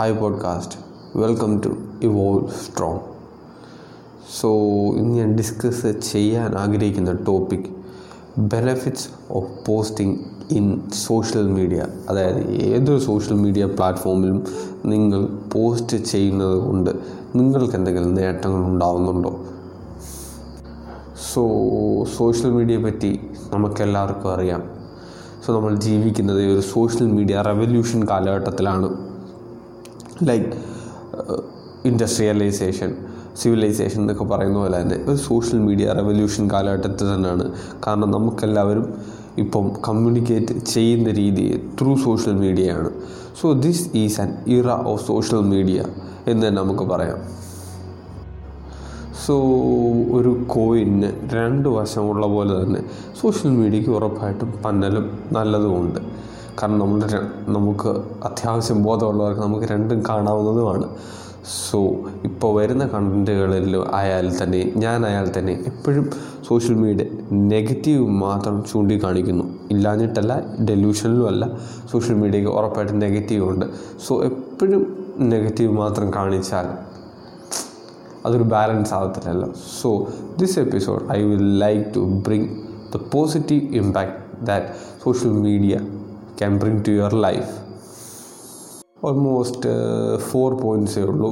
Hi podcast welcome to evolve strong so ഇന്ന് ഞാൻ discuss ചെയ്യാൻ ആഗ്രഹിക്കുന്ന topic benefits of posting in social media അതായത് ഏതൊരു സോഷ്യൽ മീഡിയ പ്ലാറ്റ്ഫോമിലും നിങ്ങൾ പോസ്റ്റ് ചെയ്യുന്നത് കൊണ്ട് നിങ്ങൾക്ക് എന്തെങ്കിലും നേട്ടങ്ങൾ ഉണ്ടാവുന്നുണ്ടോ? സോ സോഷ്യൽ മീഡിയയെ പറ്റി നമുക്കെല്ലാവർക്കും അറിയാം. സോ നമ്മൾ ജീവിക്കുന്നത് ഒരു സോഷ്യൽ മീഡിയ റെവല്യൂഷൻ കാലഘട്ടത്തിലാണ്. ലൈക്ക് ഇൻഡസ്ട്രിയലൈസേഷൻ സിവിലൈസേഷൻ എന്നൊക്കെ പറയുന്ന പോലെ തന്നെ ഒരു സോഷ്യൽ മീഡിയ റെവല്യൂഷൻ കാലഘട്ടത്തിൽ തന്നെയാണ്. കാരണം നമുക്കെല്ലാവരും ഇപ്പം കമ്മ്യൂണിക്കേറ്റ് ചെയ്യുന്ന രീതി through social മീഡിയയാണ് so this is an era of social media എന്ന് തന്നെ നമുക്ക് പറയാം. സോ ഒരു കോയിന് രണ്ട് വശമുള്ള പോലെ തന്നെ സോഷ്യൽ മീഡിയയ്ക്ക് ഉറപ്പായിട്ടും പന്നലും നല്ലതുമുണ്ട്. കാരണം നമ്മുടെ നമുക്ക് അത്യാവശ്യം ബോധമുള്ളവർക്ക് നമുക്ക് രണ്ടും കാണാവുന്നതുമാണ്. സോ ഇപ്പോൾ വരുന്ന കണ്ടന്റുകളിൽ ആയാൽ തന്നെ ഞാനായാൽ തന്നെ എപ്പോഴും സോഷ്യൽ മീഡിയ നെഗറ്റീവ് മാത്രം ചൂണ്ടിക്കാണിക്കുന്നു. ഇല്ലാഞ്ഞിട്ടല്ല ഡെലൂഷനിലും അല്ല സോഷ്യൽ മീഡിയയ്ക്ക് ഉറപ്പായിട്ട് നെഗറ്റീവ് ഉണ്ട്. സോ എപ്പോഴും നെഗറ്റീവ് മാത്രം കാണിച്ചാൽ അതൊരു balance ആകത്തില്ലല്ലോ so this episode I will like to bring the positive impact that social media can bring to your life almost four പോയിന്റ്സേ ഉള്ളൂ.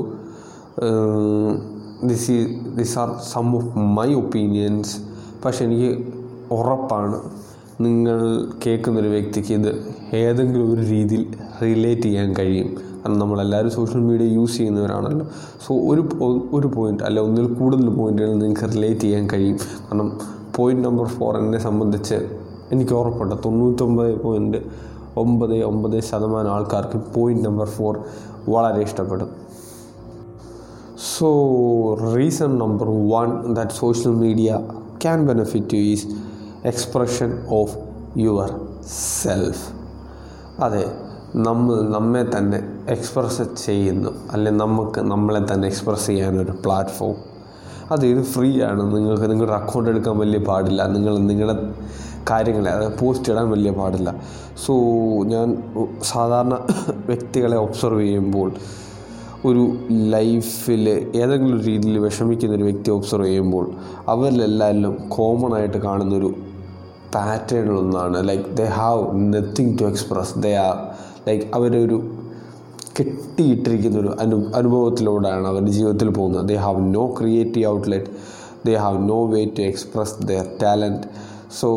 ദിസ് ഈ this are some of my opinions പക്ഷെ എനിക്ക് ഉറപ്പാണ് നിങ്ങൾ കേൾക്കുന്നൊരു വ്യക്തിക്ക് ഇത് ഏതെങ്കിലും ഒരു രീതിയിൽ റിലേറ്റ് ചെയ്യാൻ കഴിയും. കാരണം നമ്മളെല്ലാവരും സോഷ്യൽ മീഡിയ യൂസ് ചെയ്യുന്നവരാണല്ലോ. സോ ഒരു ഒരു പോയിന്റ് അല്ല ഒന്നിൽ കൂടുതൽ പോയിന്റുകൾ നിങ്ങൾക്ക് റിലേറ്റ് ചെയ്യാൻ കഴിയും. കാരണം പോയിന്റ് നമ്പർ ഫോർ എന്നെ സംബന്ധിച്ച് എനിക്ക് ഉറപ്പുണ്ട്. തൊണ്ണൂറ്റൊമ്പത് പോയിന്റ് ഒമ്പത് ഒമ്പത് ശതമാനം ആൾക്കാർക്ക് പോയിന്റ് നമ്പർ ഫോർ വളരെ ഇഷ്ടപ്പെടും. So reason number one that social media can benefit you is expression of yourself അതെ നമ്മൾ നമ്മെ തന്നെ എക്സ്പ്രസ് ചെയ്യുന്നു. അല്ലെ നമുക്ക് നമ്മളെ തന്നെ എക്സ്പ്രസ് ചെയ്യാനൊരു പ്ലാറ്റ്ഫോം അത് ഇത് ഫ്രീ ആണ്. നിങ്ങൾക്ക് നിങ്ങളുടെ അക്കൗണ്ട് എടുക്കാൻ വലിയ പാടില്ല. നിങ്ങൾ നിങ്ങളുടെ കാര്യങ്ങളെ അതായത് പോസ്റ്റ് ഇടാൻ വലിയ പാടില്ല. സോ ഞാൻ സാധാരണ വ്യക്തികളെ ഒബ്സർവ് ചെയ്യുമ്പോൾ ഒരു ലൈഫിൽ ഏതെങ്കിലും രീതിയിൽ വിഷമിക്കുന്ന ഒരു വ്യക്തി ഒബ്സർവ് ചെയ്യുമ്പോൾ അവരിലെല്ലാവരിലും കോമൺ ആയിട്ട് കാണുന്നൊരു പാറ്റേണിലൊന്നാണ് like they have nothing to express they are like അവരൊരു കെട്ടിയിട്ടിരിക്കുന്ന ഒരു അനു അനുഭവത്തിലൂടെയാണ് അവരുടെ ജീവിതത്തിൽ പോകുന്നത്. They have no creative outlet they have no way to express their talent so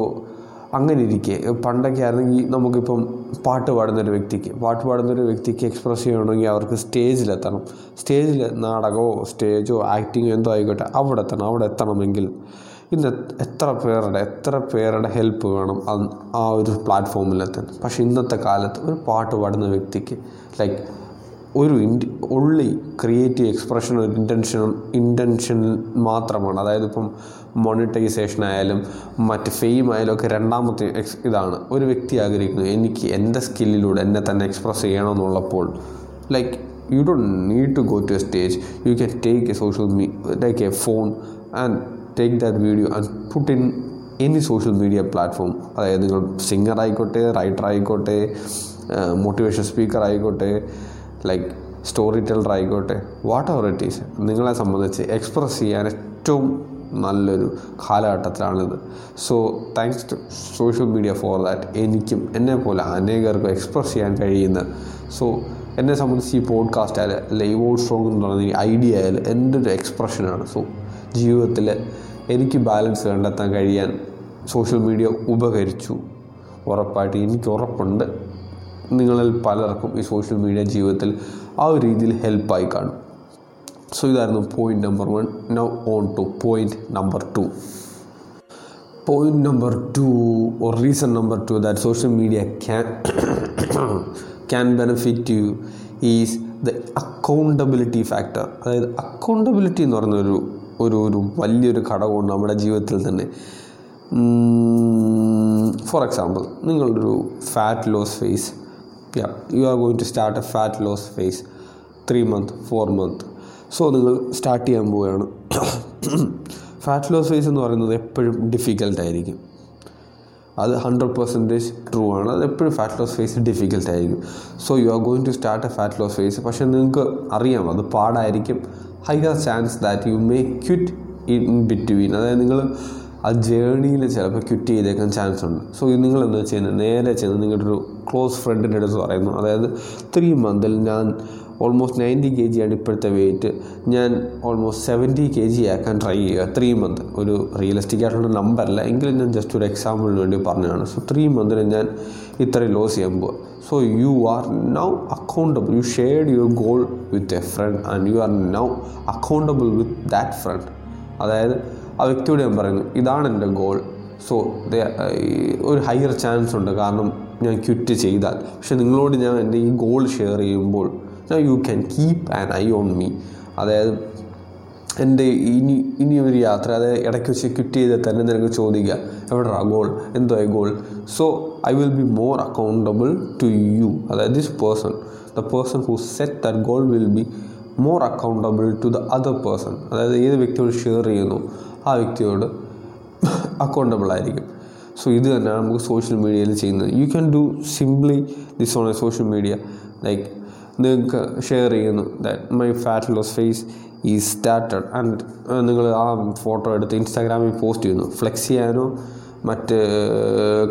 അങ്ങനെ ഇരിക്കെ പണ്ടൊക്കെ ആയിരുന്നെങ്കിൽ നമുക്കിപ്പം പാട്ട് പാടുന്നൊരു വ്യക്തിക്ക് പാട്ട് പാടുന്നൊരു വ്യക്തിക്ക് എക്സ്പ്രസ് ചെയ്യണമെങ്കിൽ അവർക്ക് സ്റ്റേജിലെത്തണം. സ്റ്റേജിൽ നാടകമോ സ്റ്റേജോ ആക്ടിങ്ങോ എന്തോ ആയിക്കോട്ടെ അവിടെ എത്തണം അവിടെ എത്തണമെങ്കിൽ ഇന്ന് എത്ര പേരുടെ എത്ര പേരുടെ ഹെൽപ്പ് വേണം ആ ഒരു പ്ലാറ്റ്ഫോമിലെത്താൻ പക്ഷേ ഇന്നത്തെ കാലത്ത് ഒരു പാട്ട് പാടുന്ന വ്യക്തിക്ക് ലൈക്ക് ഒരു ഇൻഡ് ഉള്ളി ക്രിയേറ്റീവ് എക്സ്പ്രഷൻ ഒരു ഇന്റൻഷൻ ഇന്റൻഷൻ മാത്രമാണ്. അതായത് ഇപ്പം മോണിറ്റൈസേഷൻ ആയാലും മറ്റ് ഫെയിം ആയാലും ഒക്കെ രണ്ടാമത്തെ എക്സ് ഇതാണ്. ഒരു വ്യക്തി ആഗ്രഹിക്കുന്നു എനിക്ക് എന്റെ സ്കില്ലിലൂടെ എന്നെ തന്നെ express ചെയ്യണമെന്നുള്ളപ്പോൾ like you don't need to go to a stage you can take a social me take a phone and take that video and put in any social media platform അതായത് നിങ്ങൾ സിംഗർ ആയിക്കോട്ടെ writer ആയിക്കോട്ടെ motivation speaker ആയിക്കോട്ടെ like story teller ആയിക്കോട്ടെ whatever it is നിങ്ങളെ സംബന്ധിച്ച് express ചെയ്യാൻ ഏറ്റവും നല്ലൊരു കാലഘട്ടത്തിലാണിത് so thanks to social media for that എനിക്കും എന്നെ പോലെ അനേകർക്കും എക്സ്പ്രസ് ചെയ്യാൻ കഴിയുന്ന സോ എന്നെ സംബന്ധിച്ച് ഈ പോഡ്കാസ്റ്റ് ആയാലും അല്ലെ ഈ വോൾ സ്ട്രോങ് എന്ന് പറയുന്ന ഈ ഐഡിയ ആയാലും എന്റെ ഒരു എക്സ്പ്രഷനാണ് സോ ജീവിതത്തിൽ എനിക്ക് ബാലൻസ് കണ്ടെത്താൻ കഴിയാൻ സോഷ്യൽ മീഡിയ ഉപകരിച്ചു. ഉറപ്പായിട്ട് എനിക്ക് ഉറപ്പുണ്ട്. നിങ്ങളിൽ പലർക്കും ഈ സോഷ്യൽ മീഡിയ ജീവിതത്തിൽ ആ ഒരു രീതിയിൽ ഹെൽപ്പായി കാണും. സോ ഇതായിരുന്നു point number one now on to point number two point number two or reason number two that social media can can benefit you is the accountability factor അതായത് അക്കൗണ്ടബിലിറ്റി എന്ന് പറഞ്ഞൊരു ഒരു ഒരു വലിയൊരു ഘടകമാണ് നമ്മുടെ ജീവിതത്തിൽ തന്നെ. ഫോർ എക്സാമ്പിൾ നിങ്ങളൊരു fat loss phase ya you are going to start a fat loss phase three month four month so നിങ്ങൾ സ്റ്റാർട്ട് ചെയ്യാൻ പോവുകയാണ്. ഫാറ്റ് ലോസ് ഫേസ് എന്ന് പറയുന്നത് എപ്പോഴും ഡിഫിക്കൽട്ടായിരിക്കും അത് ഹൺഡ്രഡ് പെർസെന്റേജ് ട്രൂ ആണ്. അത് എപ്പോഴും fat loss phase ഡിഫിക്കൽട്ടായിരിക്കും so you are going to start a fat loss phase പക്ഷേ നിങ്ങൾക്ക് അറിയാം അത് പാടായിരിക്കും. Higher chance that you may quit in between അതായത് നിങ്ങൾ ആ ജേണിയിൽ ചിലപ്പോൾ ക്വിറ്റ് ചെയ്തേക്കാൻ ചാൻസ് ഉണ്ട്. സോ നിങ്ങൾ എന്താ ചെയ്യുന്നത് നേരെ ചെന്ന് നിങ്ങളുടെ ഒരു ക്ലോസ് ഫ്രണ്ടിന്റെ അടുത്ത് പറയുന്നു. അതായത് ത്രീ മന്തിൽ ഞാൻ ഓൾമോസ്റ്റ് നയന്റി കെ ജി ആണ് ഇപ്പോഴത്തെ വെയിറ്റ് ഞാൻ ഓൾമോസ്റ്റ് സെവന്റി കെ ജി ആക്കാൻ ട്രൈ ചെയ്യുക. ത്രീ മന്ത് ഒരു റിയലിസ്റ്റിക് ആയിട്ടുള്ള നമ്പറല്ല എങ്കിലും ഞാൻ ജസ്റ്റ് ഒരു എക്സാമ്പിളിന് വേണ്ടി പറഞ്ഞതാണ്. സോ ത്രീ മന്തിൽ ഞാൻ ഇത്രയും ലോസ് ചെയ്യാൻ പോവുക so you are now accountable you shared your goal with a friend and you are now accountable with that friend അതായത് ആ വ്യക്തിയോട് ഞാൻ പറയുന്നു ഇതാണ് എന്റെ ഗോൾ സോ ഒരു ഹയർ ചാൻസ് ഉണ്ട്. കാരണം ഞാൻ ക്വിറ്റ് ചെയ്താൽ. പക്ഷെ നിങ്ങളോട് ഞാൻ എന്റെ ഈ ഗോൾ ഷെയർ ചെയ്യുമ്പോൾ you can keep an eye on me അതായത് എന്റെ ഇനി ഇനി ഒരു യാത്ര അതായത് ഇടയ്ക്ക് വെച്ച് ക്വിറ്റ് ചെയ്താൽ തന്നെ നിനക്ക് ചോദിക്കുക എവിടാ ഗോൾ എന്തോ goal so I will be more accountable to you അതായത് this person the person who set that goal will be more accountable to the other person അതായത് ഏത് വ്യക്തിയോട് ഷെയർ ചെയ്യുന്നു ആ വ്യക്തിയോട് അക്കൗണ്ടബിൾ ആയിരിക്കും. സോ ഇത് തന്നെയാണ് നമുക്ക് സോഷ്യൽ മീഡിയയിൽ ചെയ്യുന്നത്. You can do simply this on a social media like നിങ്ങൾക്ക് ഷെയർ ചെയ്യുന്നു that my fat loss phase ഈ സ്റ്റാർട്ടഡ് ആൻഡ് നിങ്ങൾ ആ ഫോട്ടോ എടുത്ത് ഇൻസ്റ്റാഗ്രാമിൽ പോസ്റ്റ് ചെയ്യുന്നു. ഫ്ലെക്സ് ചെയ്യാനോ മറ്റ്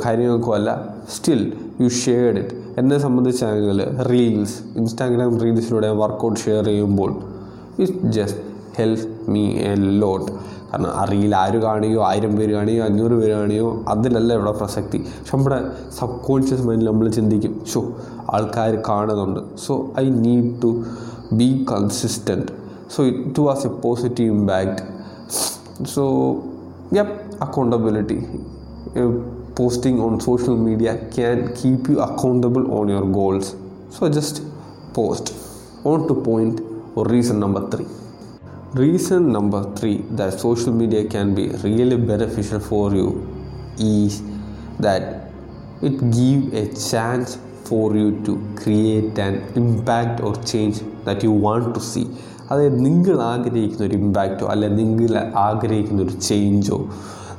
കാര്യങ്ങൾക്കോ അല്ല. സ്റ്റിൽ യു ഷെയർഡ് ഇറ്റ് എന്നെ സംബന്ധിച്ചാണെങ്കിൽ റീൽസ് ഇൻസ്റ്റാഗ്രാം റീൽസിലൂടെ വർക്കൗട്ട് ഷെയർ ചെയ്യുമ്പോൾ it just help me a lot കാരണം റീൽ ആര് കാണിയോ ആയിരം പേര് കാണിയോ അഞ്ഞൂറ് പേര് കാണിയോ അതിലല്ല ഇവിടെ പ്രസക്തി? പക്ഷെ നമ്മുടെ സബ് കോൺഷ്യസ് മൈൻഡിൽ നമ്മൾ ചിന്തിക്കും ഷോ ആൾക്കാർ കാണുന്നുണ്ട്. So I need to be consistent so it was a positive impact so yup accountability posting on social media can keep you accountable on your goals so just post on to point reason number 3 reason number 3 that social media can be really beneficial for you is that it give a chance for you to create an impact or change that you want to see അതായത് നിങ്ങൾ ആഗ്രഹിക്കുന്ന ഒരു ഇമ്പാക്റ്റോ അല്ലെ നിങ്ങൾ ആഗ്രഹിക്കുന്ന ഒരു ചേഞ്ചോ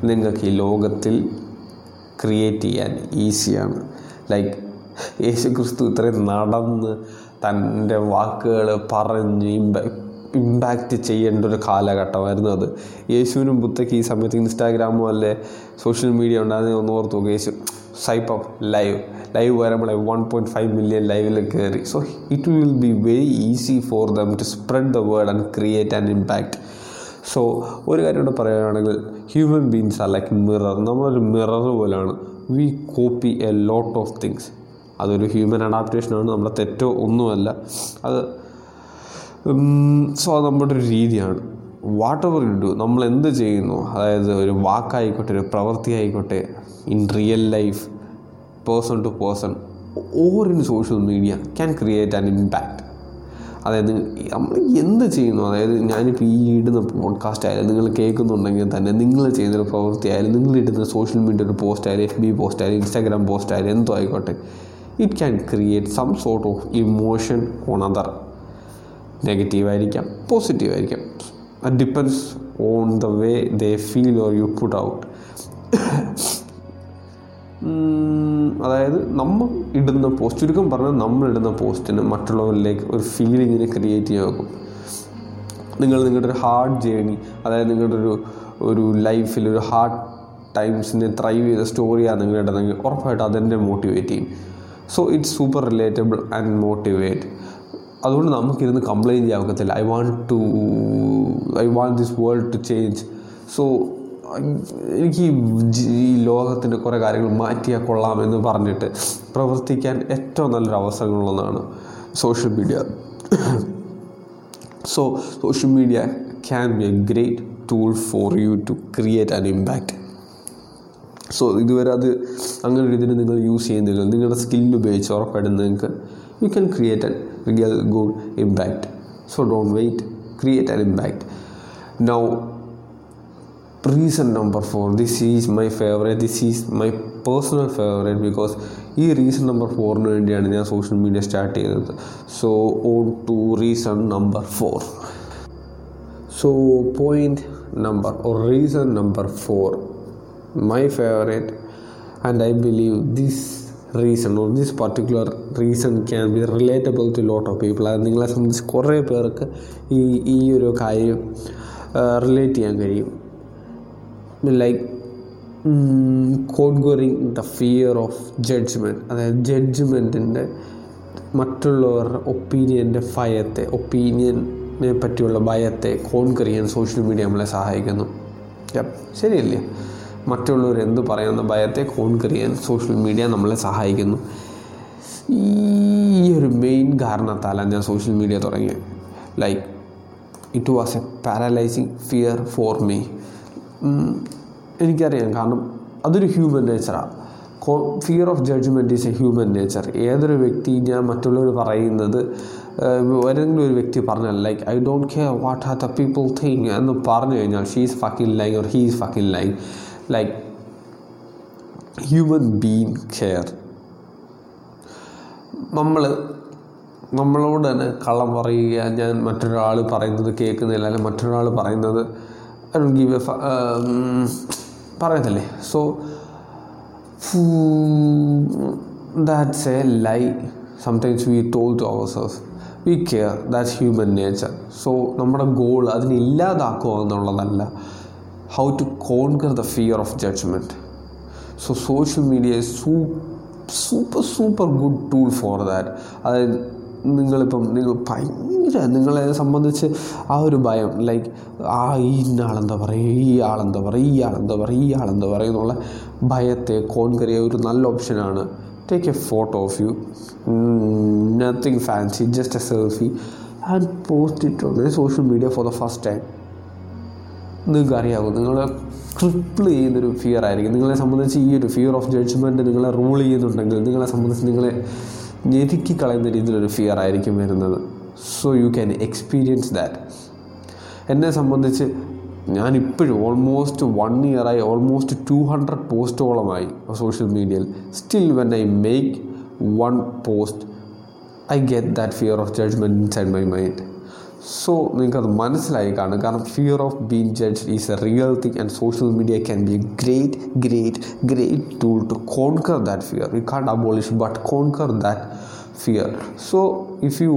നിങ്ങൾക്ക് ഈ ലോകത്തിൽ ക്രിയേറ്റ് ചെയ്യാൻ ഈസിയാണ് ലൈക്ക് യേശു ക്രിസ്തു ഇത്രയും നടന്ന് തന്റെ വാക്കുകൾ പറഞ്ഞ് ഇമ്പ ഇമ്പാക്റ്റ് ചെയ്യേണ്ട ഒരു കാലഘട്ടമായിരുന്നു അത്. യേശുവിനും ബുദ്ധയ്ക്ക് ഈ സമയത്ത് ഇൻസ്റ്റാഗ്രാമോ അല്ലെ സോഷ്യൽ മീഡിയ ഉണ്ടായിരുന്നു ഒന്ന് ഓർത്ത് നോക്കുക യേശു സൈപ്പ് അപ്പ് ലൈവ് ലൈവ് വരുമ്പോൾ വൺ പോയിന്റ് ഫൈവ് മില്യൺ ലൈവിൽ കയറി so it will be very easy for them to spread the word and create an impact so ഒരു കാര്യം കൂടെ പറയുകയാണെങ്കിൽ human beings are like mirror നമ്മളൊരു മിറർ പോലെയാണ് we copy a lot of things അതൊരു human അഡാപ്റ്റേഷനാണ് നമ്മുടെ തെറ്റോ ഒന്നുമല്ല. അത് സോ അത് നമ്മുടെ ഒരു രീതിയാണ്. വാട്ട് എവർ യു ഡു നമ്മൾ എന്ത് ചെയ്യുന്നു? അതായത് ഒരു വാക്കായിക്കോട്ടെ ഒരു പ്രവൃത്തി ആയിക്കോട്ടെ in real life person to person or in social media can create an impact അതായത് നമ്മൾ എന്ത് ചെയ്യുന്നു? അതായത് ഞാനിപ്പോൾ ഈ ഇടുന്ന പോഡ്കാസ്റ്റ് ആയാലും നിങ്ങൾ കേൾക്കുന്നുണ്ടെങ്കിൽ തന്നെ നിങ്ങൾ ചെയ്യുന്നൊരു പ്രവൃത്തി ആയാലും നിങ്ങൾ ഇടുന്ന സോഷ്യൽ മീഡിയ ഒരു പോസ്റ്റ് ആയാലും എഫ് ബി പോസ്റ്റ് ആയാലും ഇൻസ്റ്റാഗ്രാം പോസ്റ്റ് ആയാലും എന്തോ ആയിക്കോട്ടെ it can create some sort of emotion on other negative ആയിരിക്കാം പോസിറ്റീവ് ആയിരിക്കാം അത് depends on the way they feel or you put out അതായത് നമ്മൾ ഇടുന്ന പോസ്റ്റ് ചുരുക്കം പറഞ്ഞാൽ നമ്മൾ ഇടുന്ന പോസ്റ്റിന് മറ്റുള്ളവരിലേക്ക് ഒരു ഫീലിങ്ങിനെ ക്രിയേറ്റ് ചെയ്യാൻ നിങ്ങൾ നിങ്ങളുടെ ഒരു ഹാർഡ് ജേണി അതായത് നിങ്ങളുടെ ഒരു ഒരു ലൈഫിൽ ഒരു ഹാർഡ് ടൈംസിനെ ത്രൈവ് ചെയ്ത സ്റ്റോറിയാണ് നിങ്ങൾ ഇടുന്നതെങ്കിൽ ഉറപ്പായിട്ട് അതെന്നെ മോട്ടിവേറ്റ് ചെയ്യും. So it's super relatable and motivate അതുകൊണ്ട് നമുക്കിരുന്ന് കംപ്ലയിന്റ് ചെയ്യാൻ ഒക്കത്തില്ല. I want to I want this world to change so എനിക്ക് ഈ ലോകത്തിന്റെ കുറേ കാര്യങ്ങൾ മാറ്റിയാൽ കൊള്ളാമെന്ന് പറഞ്ഞിട്ട് പ്രവർത്തിക്കാൻ ഏറ്റവും നല്ലൊരു അവസരങ്ങളൊന്നാണ് social media so social media can be a great tool for you to create an impact so ഇതുവരെ അത് അങ്ങനെ ഒരു ഇതിന് നിങ്ങൾ യൂസ് ചെയ്യുന്നില്ല. നിങ്ങളുടെ സ്കില്ല് ഉപയോഗിച്ച് ഉറപ്പായിട്ടും നിങ്ങൾക്ക് you can create an real good impact so don't wait create an impact now reason number four this is my favourite this is my personal favourite because ഈ റീസൺ നമ്പർ ഫോറിന് വേണ്ടിയാണ് ഞാൻ social media start ചെയ്തത്. So on to reason number four so point number or reason number four my favourite and I believe this reason or this particular reason can be relatable to lot of people അത് നിങ്ങളെ സംബന്ധിച്ച് കുറേ പേർക്ക് ഈ ഈ ഒരു കാര്യം relate ചെയ്യാൻ കഴിയും. Like conquering the fear of judgement അതായത് ജഡ്ജ്മെന്റിന്റെ മറ്റുള്ളവരുടെ ഒപ്പീനിയന്റെ ഭയത്തെ ഒപ്പീനിയനെ പറ്റിയുള്ള ഭയത്തെ കോൺകർ ചെയ്യാൻ സോഷ്യൽ മീഡിയ നമ്മളെ സഹായിക്കുന്നു. ശരിയല്ലേ? മറ്റുള്ളവർ എന്ത് പറയുന്ന ഭയത്തെ കോൺക്രീറ്റ് ചെയ്യാൻ സോഷ്യൽ മീഡിയ നമ്മളെ സഹായിക്കുന്നു. ഈ ഒരു മെയിൻ കാരണത്താലാണ് ഞാൻ സോഷ്യൽ മീഡിയ തുടങ്ങിയത്. Like it was a paralysing fear for me എനിക്കറിയാം. കാരണം അതൊരു human നേച്ചറാണ് fear of judgement is a human nature ഏതൊരു വ്യക്തി ഞാൻ മറ്റുള്ളവർ പറയുന്നത് ഏതെങ്കിലും ഒരു വ്യക്തി പറഞ്ഞാൽ like I don't care what are the people think എന്ന് പറഞ്ഞു കഴിഞ്ഞാൽ she's fucking lying or he is fucking lying like human being care നമ്മൾ നമ്മളോട് തന്നെ കള്ളം പറയുക ഞാൻ മറ്റൊരാൾ പറയുന്നത് കേൾക്കുന്നില്ല അല്ലെങ്കിൽ മറ്റൊരാൾ പറയുന്നത് ഗീവ് എ പറയുന്നില്ലേ so that's a lie sometimes we tell to our self we care that's human nature so നമ്മുടെ ഗോൾ അതിനെ ഇല്ലാതാക്കുക എന്നുള്ളതല്ല. How to conquer the fear of judgement so social media su super super good tool for that അതായത് നിങ്ങളിപ്പം നിങ്ങൾ ഭയങ്കര നിങ്ങളെ സംബന്ധിച്ച് ആ ഒരു ഭയം ലൈക്ക് ആ ഇന്നാളെന്താ പറയുക ഈ ആളെന്താ പറയുക ഈ ആളെന്താ പറയുക ഈ ആളെന്താ പറയുക എന്നുള്ള ഭയത്തെ കോൺകറിയ ഒരു നല്ല ഓപ്ഷനാണ് take a photo of you nothing fancy just a selfie and post it on social media for the first time നിങ്ങൾക്ക് അറിയാവൂ? നിങ്ങളെ ക്രിപ്പിൾ ചെയ്യുന്നൊരു ഫിയർ ആയിരിക്കും. നിങ്ങളെ സംബന്ധിച്ച് ഈ ഒരു ഫിയർ ഓഫ് ജഡ്ജ്മെന്റ് നിങ്ങളെ റൂൾ ചെയ്യുന്നുണ്ടെങ്കിൽ നിങ്ങളെ സംബന്ധിച്ച് നിങ്ങളെ ഞെരുക്കി കളയുന്ന രീതിയിലൊരു ഫിയർ ആയിരിക്കും വരുന്നത്. So you can experience that എന്നെ സംബന്ധിച്ച് ഞാനിപ്പോഴും ഓൾമോസ്റ്റ് വൺ ഇയറായി ഓൾമോസ്റ്റ് ടു ഹൺഡ്രഡ് പോസ്റ്റോളമായി സോഷ്യൽ മീഡിയയിൽ still when I make one post I get that fear of judgement inside my mind so നിങ്ങൾക്കത് മനസ്സിലായി കാണും. കാരണം fear of being judge is a real thing and social media can be a great great great tool to conquer that fear you can't abolish but conquer that fear so if you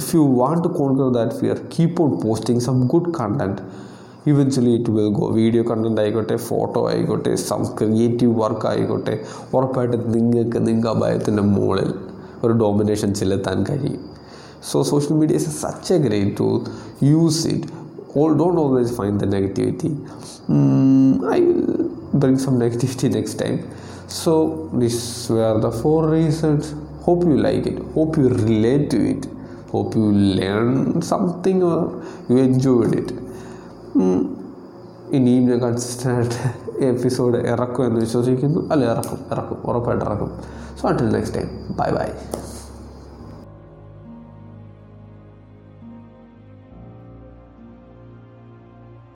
if you want to conquer that fear keep on posting some good content eventually it will go video content ആയിക്കോട്ടെ photo ആയിക്കോട്ടെ some creative work ആയിക്കോട്ടെ. ഉറപ്പായിട്ട് നിങ്ങൾക്ക് ആ ഭയത്തിന്റെ മുകളിൽ ഒരു domination ചെലുത്താൻ കഴിയും. So social media is such a great tool. Use it. All don't always find the negativity. Mm, I will bring some negativity next time. So these were the four reasons. Hope you like it. Hope you relate to it. Hope you learn something or you enjoyed it. Mm, ഇനിയും ഞാൻ consistent episode ഇറക്കും എന്ന് വിശ്വസിക്കുന്നു അല്ല ഇറക്കും ഇറക്കും ഉറപ്പായിട്ട് ഇറക്കും so until next time bye bye